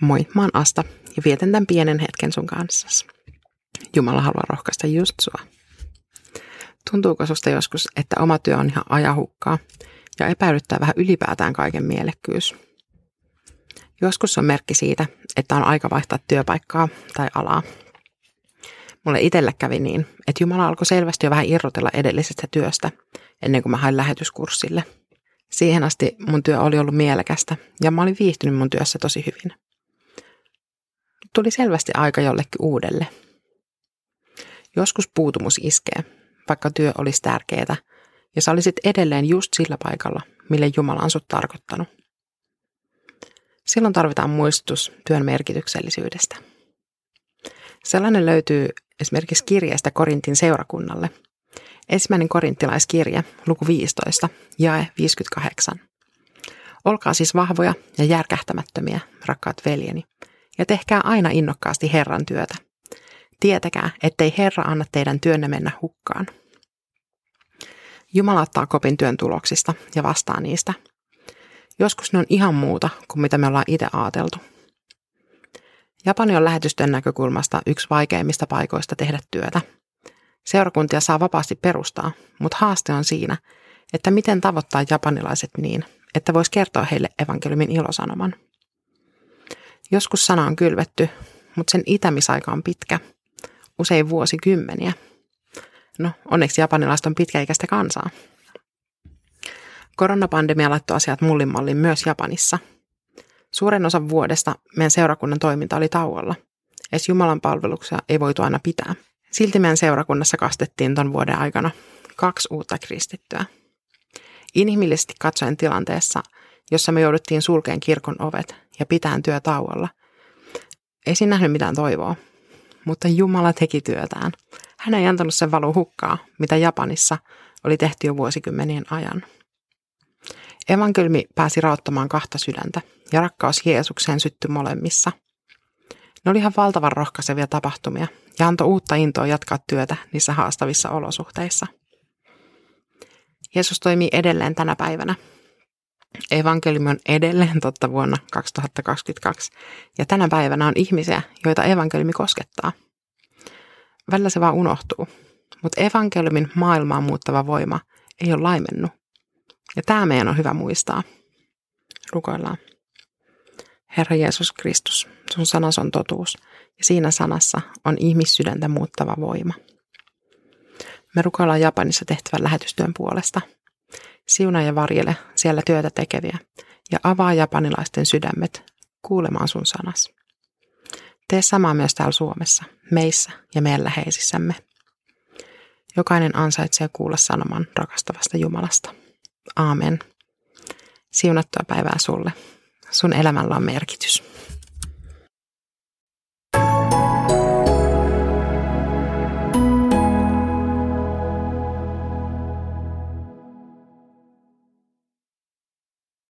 Moi, mä oon Asta ja vietän tämän pienen hetken sun kanssa. Jumala haluaa rohkaista just sua. Tuntuuko susta joskus, että oma työ on ihan ajahukkaa ja epäilyttää vähän ylipäätään kaiken mielekkyys? Joskus on merkki siitä, että on aika vaihtaa työpaikkaa tai alaa. Mulle itselle kävi niin, että Jumala alkoi selvästi jo vähän irrotella edellisestä työstä ennen kuin mä hain lähetyskurssille. Siihen asti mun työ oli ollut mielekästä ja mä olin viihtynyt mun työssä tosi hyvin tuli selvästi aika jollekin uudelle. Joskus puutumus iskee, vaikka työ olisi tärkeää, ja sä olisit edelleen just sillä paikalla, mille Jumala on sut tarkoittanut. Silloin tarvitaan muistutus työn merkityksellisyydestä. Sellainen löytyy esimerkiksi kirjeestä Korintin seurakunnalle. Ensimmäinen korinttilaiskirje, luku 15, jae 58. Olkaa siis vahvoja ja järkähtämättömiä, rakkaat veljeni, ja tehkää aina innokkaasti Herran työtä. Tietäkää, ettei Herra anna teidän työnne mennä hukkaan. Jumala ottaa kopin työn tuloksista ja vastaa niistä. Joskus ne on ihan muuta kuin mitä me ollaan itse ajateltu. Japani on lähetysten näkökulmasta yksi vaikeimmista paikoista tehdä työtä. Seurakuntia saa vapaasti perustaa, mutta haaste on siinä, että miten tavoittaa japanilaiset niin, että voisi kertoa heille evankeliumin ilosanoman. Joskus sana on kylvetty, mutta sen itämisaika on pitkä, usein vuosikymmeniä. No, onneksi japanilaiset on pitkäikäistä kansaa. Koronapandemia laittoi asiat mullinmallin myös Japanissa. Suuren osan vuodesta meidän seurakunnan toiminta oli tauolla. Edes Jumalan palveluksia ei voitu aina pitää. Silti meidän seurakunnassa kastettiin ton vuoden aikana kaksi uutta kristittyä. Inhimillisesti katsoen tilanteessa, jossa me jouduttiin sulkeen kirkon ovet ja pitään työ tauolla. Ei siinä nähnyt mitään toivoa, mutta Jumala teki työtään. Hän ei antanut sen valu hukkaa, mitä Japanissa oli tehty jo vuosikymmenien ajan. Evankelmi pääsi rauttamaan kahta sydäntä ja rakkaus Jeesukseen syttyi molemmissa. Ne oli ihan valtavan rohkaisevia tapahtumia ja antoi uutta intoa jatkaa työtä niissä haastavissa olosuhteissa. Jeesus toimii edelleen tänä päivänä Evankeliumi on edelleen totta vuonna 2022 ja tänä päivänä on ihmisiä, joita evankeliumi koskettaa. Välillä se vaan unohtuu, mutta evankeliumin maailmaan muuttava voima ei ole laimennut. Ja tämä meidän on hyvä muistaa. Rukoillaan. Herra Jeesus Kristus, sun sanas on totuus ja siinä sanassa on ihmissydäntä muuttava voima. Me rukoillaan Japanissa tehtävän lähetystyön puolesta – Siunaa ja varjele siellä työtä tekeviä ja avaa japanilaisten sydämet kuulemaan sun sanas. Tee samaa myös täällä Suomessa, meissä ja meidän läheisissämme. Jokainen ansaitsee kuulla sanoman rakastavasta Jumalasta. Aamen. Siunattua päivää sulle. Sun elämällä on merkitys.